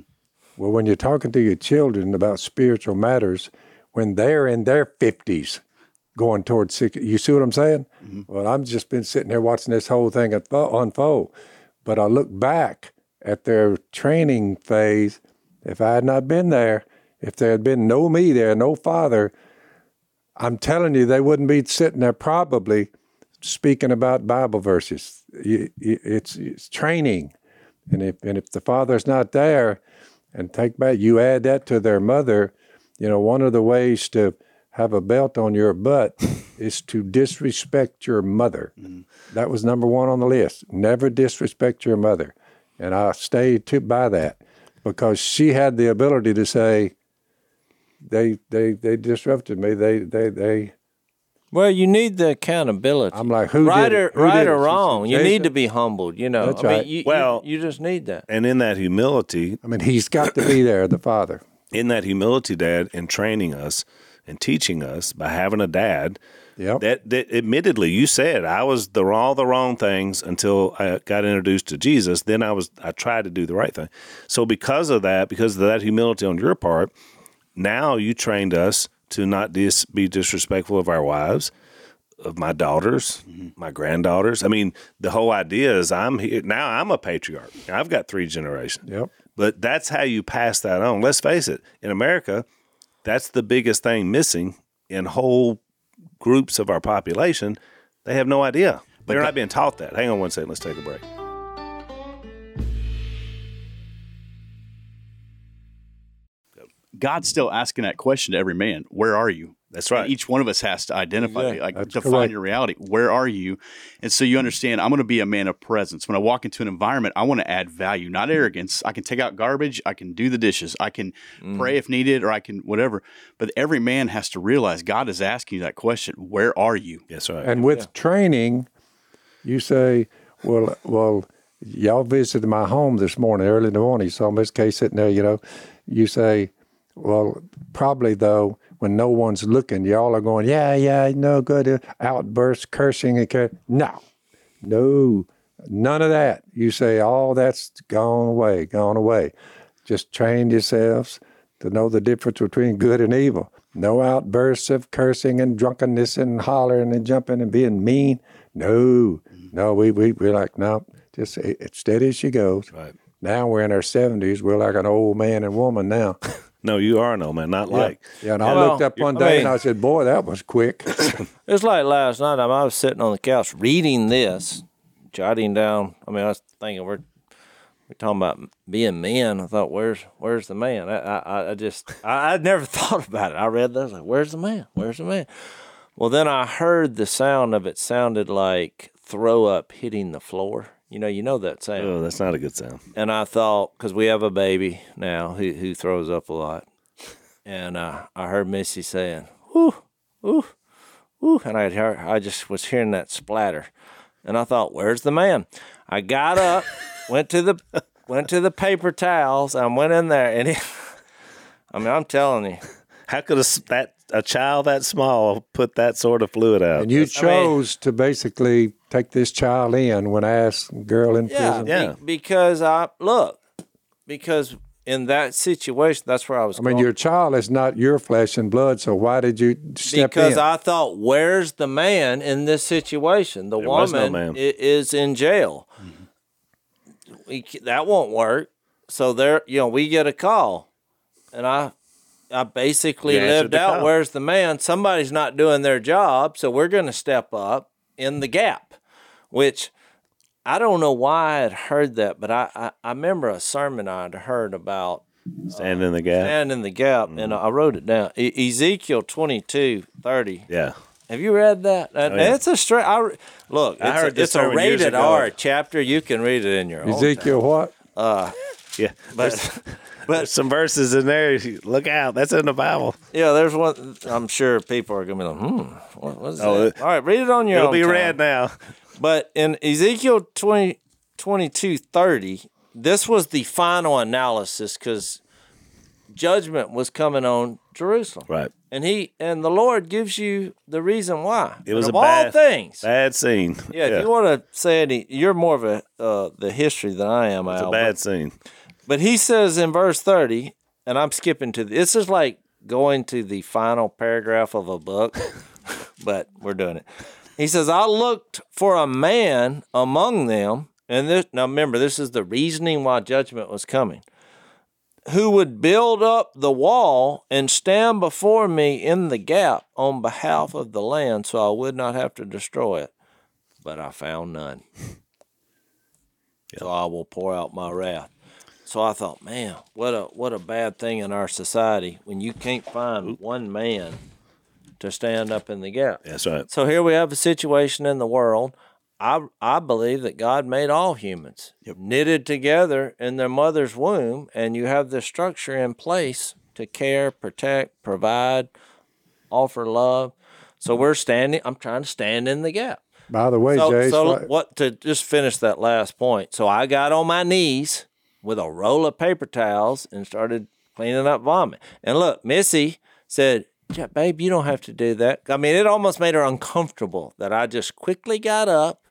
Well, when you're talking to your children about spiritual matters, when they're in their fifties, going towards six, you see what I'm saying? Mm-hmm. Well, I've just been sitting here watching this whole thing unfold. But I look back at their training phase. If I had not been there, if there had been no me there, no father, I'm telling you, they wouldn't be sitting there probably speaking about Bible verses. It's, it's training, and if and if the father's not there, and take back, you add that to their mother. You know, one of the ways to have a belt on your butt is to disrespect your mother. Mm-hmm. That was number one on the list. Never disrespect your mother. and I stayed to by that because she had the ability to say, "They they they disrupted me. They they they." Well, you need the accountability. I'm like, who right did or it? Who right did or it? Wrong? You need to be humbled. You know, That's I mean, right. you, you- Well- you, just need that. And in that humility, I mean, he's got to be there, the father. in that humility, Dad, in training us and teaching us by having a dad. Yep. That, that admittedly, you said I was the all the wrong things until I got introduced to Jesus. Then I was I tried to do the right thing. So because of that, because of that humility on your part, now you trained us to not dis, be disrespectful of our wives, of my daughters, mm-hmm. my granddaughters. I mean, the whole idea is I'm here now. I'm a patriarch. I've got three generations. Yep. But that's how you pass that on. Let's face it. In America, that's the biggest thing missing in whole groups of our population. They have no idea. They're not being taught that. Hang on one second. Let's take a break. God's still asking that question to every man. Where are you? That's right. And each one of us has to identify, Yeah, like define correct. your reality. Where are you? And so you understand, I'm going to be a man of presence. When I walk into an environment, I want to add value, not mm. arrogance. I can take out garbage. I can do the dishes. I can mm. pray if needed, or I can whatever. But every man has to realize God is asking you that question. Where are you? That's right. And with training, you say, well, well, y'all visited my home this morning, early in the morning. You saw Miss Kay sitting there, you know. You say, well, probably though, when no one's looking, y'all are going, yeah, yeah, no good. uh, Outbursts, cursing, and cur-. no, no, none of that. You say, all that's gone away, gone away. Just train yourselves to know the difference between good and evil. No outbursts of cursing and drunkenness and hollering and jumping and being mean. No, no, we, we, we're like, no, just it, steady as she goes. Right. Now we're in our 70s. We're like an old man and woman now. no, you are no man, not like. Yeah, and I Well, looked up one I day and mean- I said, boy, that was quick. It's like last night. I was sitting on the couch reading this, jotting down. I mean, I was thinking we're we're talking about being men. I thought, where's where's the man? I I, I just I, I'd never thought about it. I read this like, where's the man? Where's the man? Well, then I heard the sound of it. Sounded like throw up hitting the floor. You know, you know that sound. Oh, that's not a good sound. And I thought, because we have a baby now who, who throws up a lot. And uh, I heard Missy saying, whoo, whoo, whoo. And I, heard, I just was hearing that splatter. And I thought, where's the man? I got up, went to the went to the paper towels. I went in there, and he, I mean, I'm telling you, How could a, s- that a child that small put that sort of fluid out? and you chose to basically take this child in when I asked girl in yeah, prison. be- Yeah. because I look, because in that situation, that's where I was. I mean, going. your child is not your flesh and blood, so why did you step because in? I thought, where's the man in this situation? The There was no woman man. is in jail. We, that won't work. So there, you know, we get a call, and I, I basically You lived out. call. Where's the man? Somebody's not doing their job, so we're going to step up in the gap, which. I don't know why I had heard that, but I, I, I remember a sermon I had heard about Stand uh, in the gap. stand in the gap, and mm-hmm. I wrote it down. E- Ezekiel twenty two thirty. yeah. Have you read that? And oh, yeah. It's a straight. I re- look. It's, I heard a, this it's a rated. R chapter. You can read it in your own. Ezekiel, what? Uh, Yeah. But There's some verses in there. Look out. That's in the Bible. yeah, there's one. I'm sure people are gonna be like, hmm, what, is Oh, that? All right, read it on your It'll be time. read now. But in Ezekiel 20, 22, 30, this was the final analysis because judgment was coming on Jerusalem. Right. And he and the Lord gives you the reason why. It was of all bad things. Bad scene. Yeah, if you want to say any, you're more of a uh, the history than I am. It's a bad but, scene. But he says in verse thirty, and I'm skipping to this is like going to the final paragraph of a book, but we're doing it. He says, "I looked for a man among them, and this now remember this is the reasoning why judgment was coming." Who would build up the wall and stand before me in the gap on behalf of the land so I would not have to destroy it? But I found none. So I will pour out my wrath. So I thought, man, what a what a bad thing in our society when you can't find one man to stand up in the gap. That's right. So here we have a situation in the world. I I believe that God made all humans knitted together in their mother's womb, and you have the structure in place to care, protect, provide, offer love. So we're standing. I'm trying to stand in the gap. By the way, So, Jay, so what- what to just finish that last point. So I got on my knees with a roll of paper towels and started cleaning up vomit. And look, Missy said, yeah, babe, you don't have to do that. I mean, it almost made her uncomfortable that I just quickly got up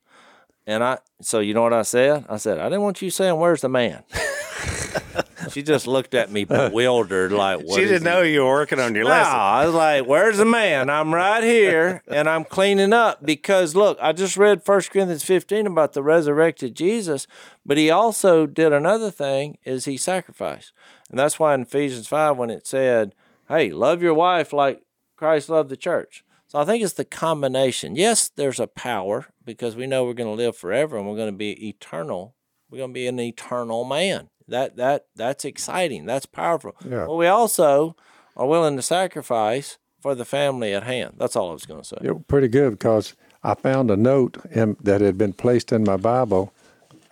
and I so you know what I said? I said, I didn't want you saying where's the man? she just looked at me bewildered, like what she didn't know you were working on your no, lesson. I was like, "Where's the man? I'm right here, and I'm cleaning up because look, I just read 1 Corinthians 15 about the resurrected Jesus, but he also did another thing: is he sacrificed, and that's why in Ephesians 5 when it said, "Hey, love your wife like Christ loved the church." So I think it's the combination. Yes, there's a power because we know we're going to live forever and we're going to be eternal. We're going to be an eternal man. That that that's exciting. That's powerful. Yeah. But we also are willing to sacrifice for the family at hand. That's all I was going to say. Was pretty good because I found a note in, that had been placed in my Bible.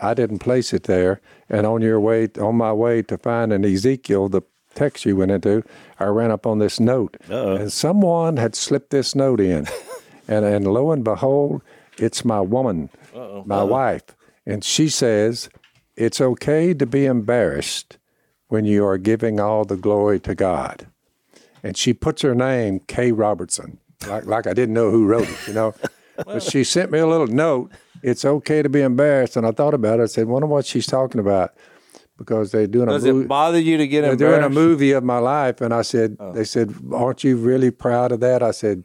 I didn't place it there, and on your way, on my way to finding Ezekiel, the text you went into, I ran up on this note, and someone had slipped this note in, and and lo and behold, it's my woman, my wife, and she says, "It's okay to be embarrassed when you are giving all the glory to God." and she puts her name Kay Robertson, like like I didn't know who wrote it, you know. but she sent me a little note. It's okay to be embarrassed, and I thought about it. I said, "Wonder what she's talking about," because they're doing Does a movie. it bother you to get They're doing a movie of my life, and I said, oh. "They said, aren't you really proud of that?" I said,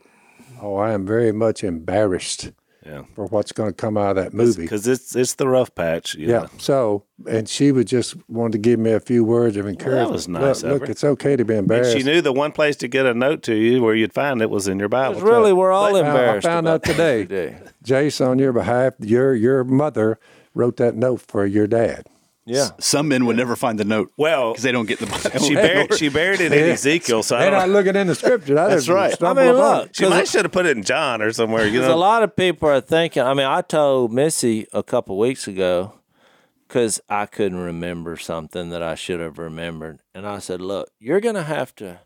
"Oh, I am very much embarrassed Yeah. for what's going to come out of that movie." Because it's it's the rough patch. you Yeah. know. So, and she would just wanted to give me a few words of encouragement. That was nice Look, look it's okay to be And embarrassed. she knew the one place to get a note to you where you'd find it was in your Bible. Because really, we're all But, uh, I found about out today. we do. Jase, on your behalf, your your mother wrote that note for your dad. Yeah. Some men would never find the note. Well, because they don't get the Bible. She buried, she buried it in Ezekiel, so I They're don't not looking in the scripture. I That's didn't right. I stumble mean, upon look, it. She might should have put it in John or somewhere. You Because know, a lot of people are thinking. I mean, I told Missy a couple weeks ago because I couldn't remember something that I should have remembered, and I said, "Look, you're going to have to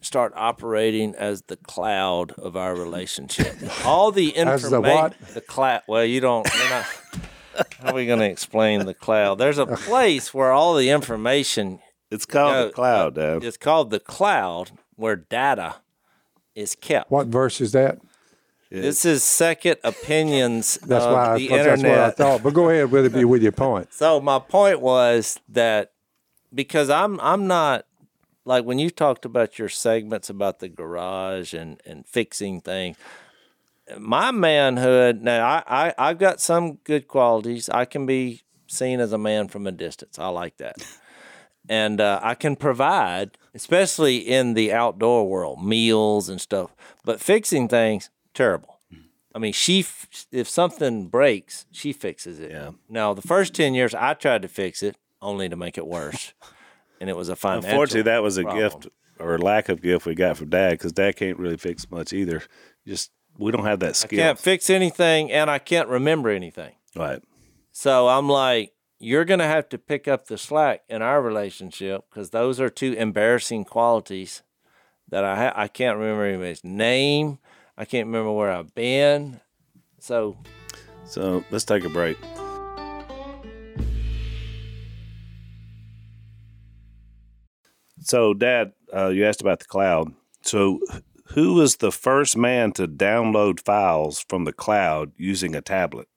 start operating as the cloud of our relationship. All the As information, the what? the cloud. Well, you don't. You're not. How are we going to explain the cloud? There's a place where all the information it's called go- the cloud, Dad. It's called the cloud, where data is kept. What verse is that? This is second opinions That's of why I, the that's what I thought. But go ahead with it be with your point. So my point was that because I'm I'm not like when you talked about your segments about the garage and and fixing things. My manhood now I, I I've got some good qualities. I can be seen as a man from a distance. I like that. And uh, I can provide, especially in the outdoor world, meals and stuff. But fixing things, terrible. I mean, she f- if something breaks, she fixes it. Yeah. Now, the first ten years, I tried to fix it, only to make it worse, and it was a fine. Unfortunately, that was a problem. gift or lack of gift we got from Dad because Dad can't really fix much either. Just we don't have that skill. I can't fix anything, and I can't remember anything. Right. So I'm like, you're going to have to pick up the slack in our relationship because those are two embarrassing qualities that I ha- I can't remember anybody's name. I can't remember where I've been. So So let's take a break. So, Dad, uh, you asked about the cloud. So, who was the first man to download files from the cloud using a tablet?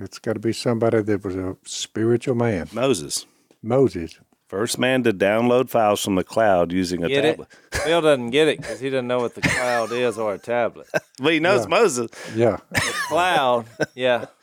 It's got to be somebody that was a spiritual man. Moses. Moses. First man to download files from the cloud using a get it? tablet. Phil doesn't get it because he doesn't know what the cloud is or a tablet. But he knows Yeah. Moses. Yeah. Cloud, yeah.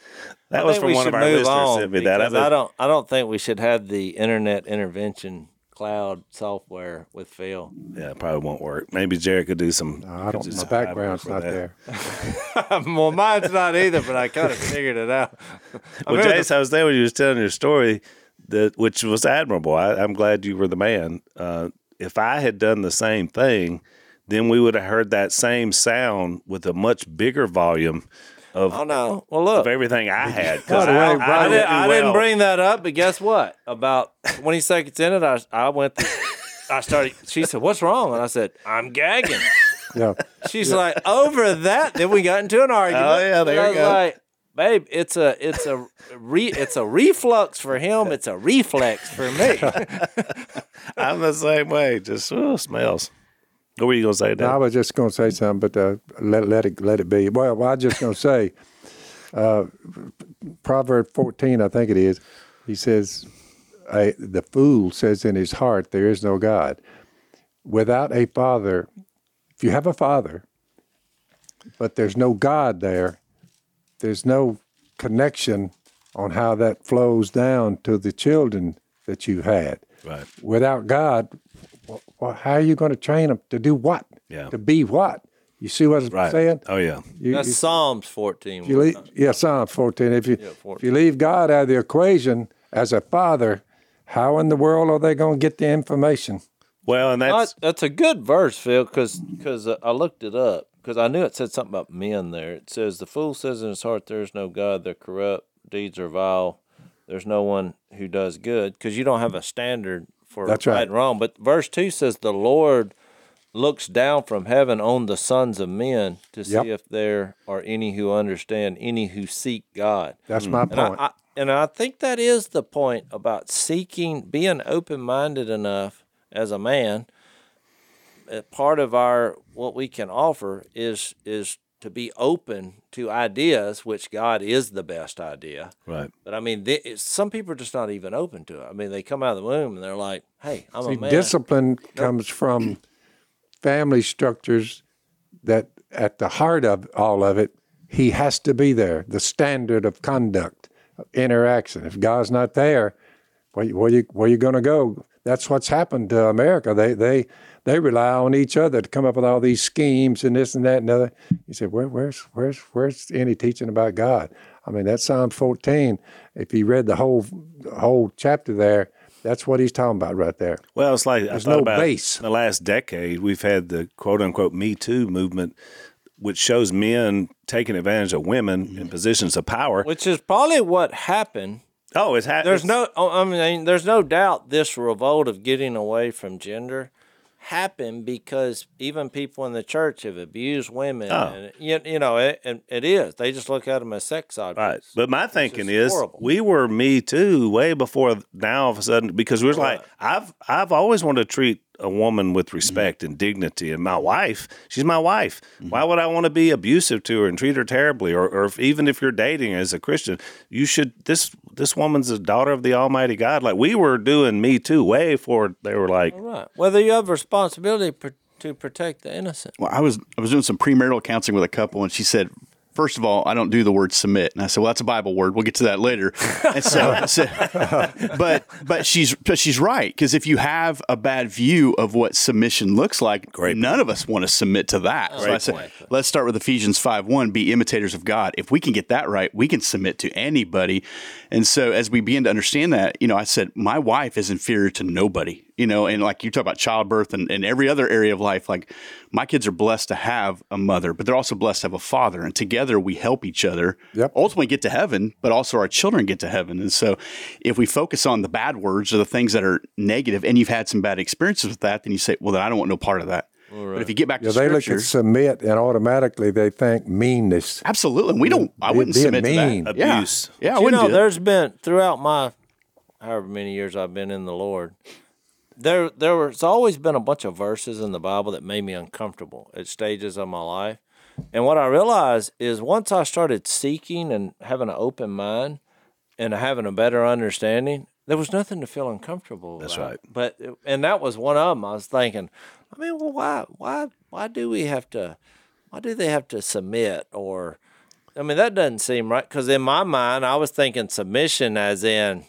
That I was from one of our move listeners on sent me that. because I, I don't. I don't think we should have the internet intervention cloud software with Phil. yeah, it probably won't work. Maybe Jarrett could do some. I don't. do My background's not that. there. well, mine's not either, but I kind of figured it out. I Well, remember Jase, I was there when you was telling your story, that which was admirable. I, I'm glad you were the man. Uh, if I had done the same thing, then we would have heard that same sound with a much bigger volume of Oh no. Well, look. of everything I had. 'cause By the way, I, I, I, didn't, didn't, I didn't bring that up, but guess what? About 20 seconds in it, I, I went. To, I started. She said, "What's wrong?" And I said, "I'm gagging." Yeah. She's like, "Over that." Then we got into an oh, argument. Oh, yeah, there you go. Like, babe, it's a it's a re, it's a reflux for him. It's a reflex for me. I'm the same way. Just oh, smells. What were you gonna say, No, I was just going to say something, but uh, let let it let it be. Well, I was just going to say, uh, Proverb fourteen, I think it is. He says, "The fool says in his heart, there is no God." Without a father, if you have a father, but there's no God there, there's no connection on how that flows down to the children that you had. Right. Without God, well, how are you going to train them to do what? Yeah. To be what? You see what I'm Right. saying? Oh yeah. You, That's you- Psalms 14. if you leave, yeah, Psalm 14. If you Yeah, if you leave God out of the equation as a father, how in the world are they going to get the information? Well, and I- that's that's a good verse, Phil, because uh, I looked it up because I knew it said something about men there. It says, "The fool says in his heart, there is no God. They're corrupt. Deeds are vile. There's no one who does good." Because you don't have a standard for That's right. right. and wrong. But verse two says, "The Lord looks down from heaven on the sons of men to see Yep. if there are any who understand, any who seek God." That's my And I. I, and I think that is the point about seeking, being open minded enough as a man. uh, Part of our what we can offer is is to be open to ideas, which God is the best idea. right. But I mean, they, some people are just not even open to it. I mean, they come out of the womb and they're like, "Hey, I'm See, a man." discipline comes from family structures that at the heart of all of it, he has to be there. The standard of conduct, of interaction. If God's not there, where, you- where you where you going to go? That's what's happened to America. They they they rely on each other to come up with all these schemes and this and that and other. You said, Where, where's where's where's any teaching about God? I mean, that's Psalm 14. If you read the whole whole chapter there, that's what he's talking about right there. Well, it's like I There's thought no about base. in the last decade. We've had the quote unquote Me Too movement, which shows men taking advantage of women in mm-hmm. positions of power. which is probably what happened Oh, it's ha- There's no, oh, I mean, there's no doubt this revolt of getting away from gender happened because even people in the church have abused women. Oh. And, you, you know, it, and it is. They just look at them as sex objects. Right. But my thinking is is horrible. we were me too way before now all of a sudden because we're like I've I've always wanted to treat a woman with mm-hmm. respect and dignity and my wife, she's my wife. Mm-hmm. Why would I want to be abusive to her and treat her terribly? Or, or if, even if you're dating as a Christian, you should this this woman's a daughter of the Almighty God. Like we were doing me too way before they were like Right. Whether you have responsibility pr- to protect the innocent. Well, I was I was doing some premarital counseling with a couple, and she said, first of all, I don't do the word submit, and I said, well, that's a Bible word. We'll get to that later. And so, said, but but she's but she's right because if you have a bad view of what submission looks like, none of us want to submit to that. so I said, let's start with Ephesians five one. Be imitators of God. If we can get that right, we can submit to anybody. And so as we begin to understand that, you know, I said, my wife is inferior to nobody you know, and like you talk about childbirth and, and every other area of life, like my kids are blessed to have a mother, but they're also blessed to have a father. And together we help each other Yep. ultimately get to heaven, but also our children get to heaven. And so if we focus on the bad words or the things that are negative and you've had some bad experiences with that, then you say, well, then I don't want no part of that. But if you get back Yeah, to they look scripture, at submit and automatically they think meanness. absolutely. And we don't, I wouldn't being submit mean. to that. Abuse. Yeah, I you wouldn't know, do there's been throughout my however many years I've been in the Lord, there there was always been a bunch of verses in the Bible that made me uncomfortable at stages of my life. And what I realized is once I started seeking and having an open mind and having a better understanding, there was nothing to feel uncomfortable. With. That's about. right. But and that was one of them. I was thinking, I mean, well, why why why do we have to? Why do they have to submit or? I mean, that doesn't seem right because in my mind, I was thinking submission as in,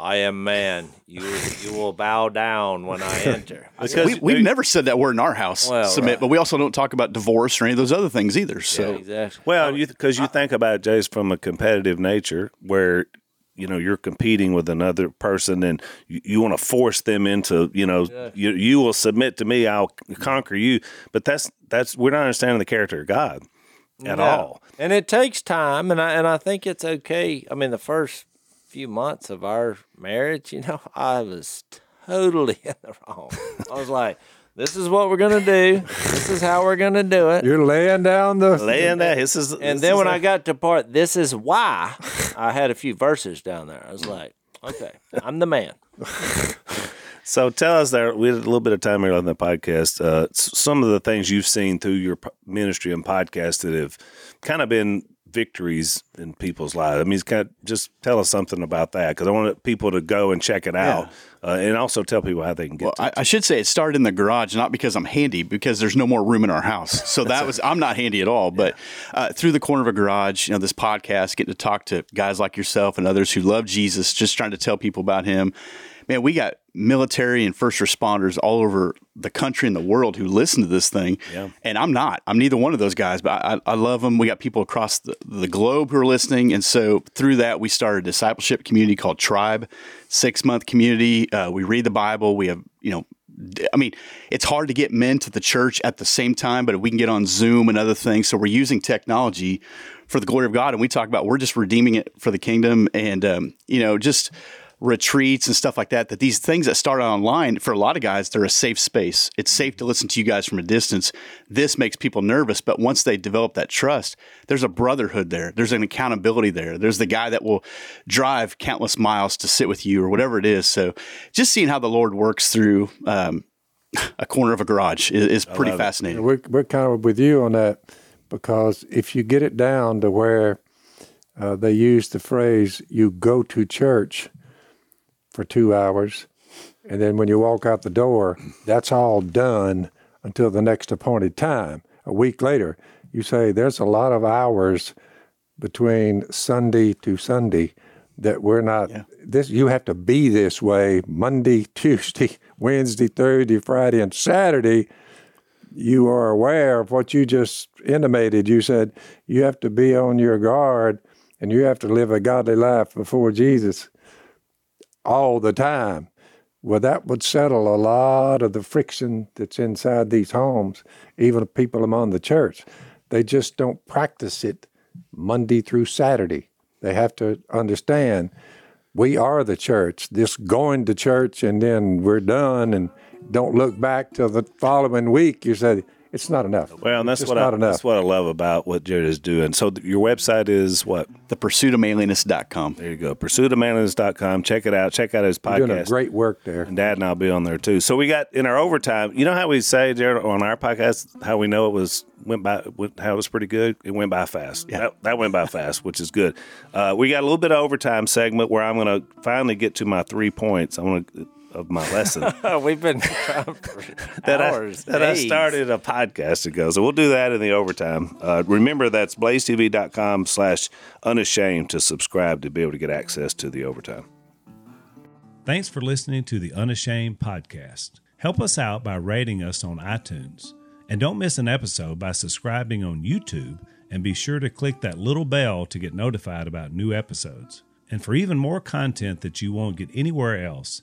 I am man. You you will bow down when I enter. because we, we've never said that word in our house, Well, submit, right. but we also don't talk about divorce or any of those other things either. So Yeah, exactly. Well, you because you think about it, Jase from a competitive nature, where you know you're competing with another person, and you, you want to force them into you know you you will submit to me, I'll conquer you. But that's that's we're not understanding the character of God. at No. all. And it takes time, and I and I think it's okay. I mean, the first few months of our marriage, you know, I was totally in the wrong. I was like, "This is what we're gonna do. This is how we're gonna do it." You're laying down the. Laying that, this is, and this then is when a- I got to part, this is why I had a few verses down there. I was like, "Okay, I'm the man." So tell us there. We had a little bit of time here on the podcast. Uh, some of the things you've seen through your ministry and podcast that have kind of been victories in people's lives. I mean, kind of, just tell us something about that because I want people to go and check it out, uh, and also tell people how they can get. Well, to I, I should say it started in the garage, not because I'm handy, because there's no more room in our house. So that was I'm not handy at all. But uh, through the corner of a garage, you know, this podcast, getting to talk to guys like yourself and others who love Jesus, just trying to tell people about Him. Man, we got military and first responders all over the country and the world who listen to this thing. Yeah. And I'm not. I'm neither one of those guys, but I, I love them. We got people across the, the globe who are listening. And so through that, we started a discipleship community called Tribe, six month community. Uh, we read the Bible. We have, you know, I mean, it's hard to get men to the church at the same time, but we can get on Zoom and other things. So we're using technology for the glory of God. And we talk about we're just redeeming it for the kingdom and, um, you know, just retreats and stuff like that that these things that start online for a lot of guys they're a safe space. It's safe to listen to you guys from a distance. This makes people nervous but once they develop that trust there's a brotherhood there. There's an accountability there. There's the guy that will drive countless miles to sit with you or whatever it is. So just seeing how the lord works through um, a corner of a garage is, is pretty fascinating. We're, we're kind of with you on that because if you get it down to where uh, they use the phrase, you go to church for two hours, and then when you walk out the door, that's all done until the next appointed time. A week later, you say there's a lot of hours between Sunday to Sunday that we're not this you have to be this way Monday, Tuesday, Wednesday, Thursday, Friday, and Saturday you are aware of what you just intimated. You said you have to be on your guard and you have to live a godly life before Jesus all the time. Well, that would settle a lot of the friction that's inside these homes, even people among the church. They just don't practice it Monday through Saturday. They have to understand we are the church. This going to church and then we're done and don't look back till the following week. You said it's not enough. well, and that's what not I, enough. that's what I love about what Jarrett is doing. So th- your website is what? the pursuit of manliness.com There you go. Pursuitofmanliness.com. Check it out. Check out his You're doing a podcast. great work there. And Dad and I'll be on there too. So we got in our overtime. You know how we say Jarrett on our podcast how we know it was went by how it was pretty good. It went by fast. That, that went by fast, which is good. Uh, we got a little bit of overtime segment where I'm going to finally get to my three points. I want to of my lesson We've been trying for that I, hours. that I started a podcast ago. So we'll do that in the overtime. Uh, remember that's blazetv.com slash unashamed to subscribe to be able to get access to the overtime. Thanks for listening to the Unashamed podcast. Help us out by rating us on iTunes. And don't miss an episode by subscribing on YouTube and be sure to click that little bell to get notified about new episodes. And for even more content that you won't get anywhere else,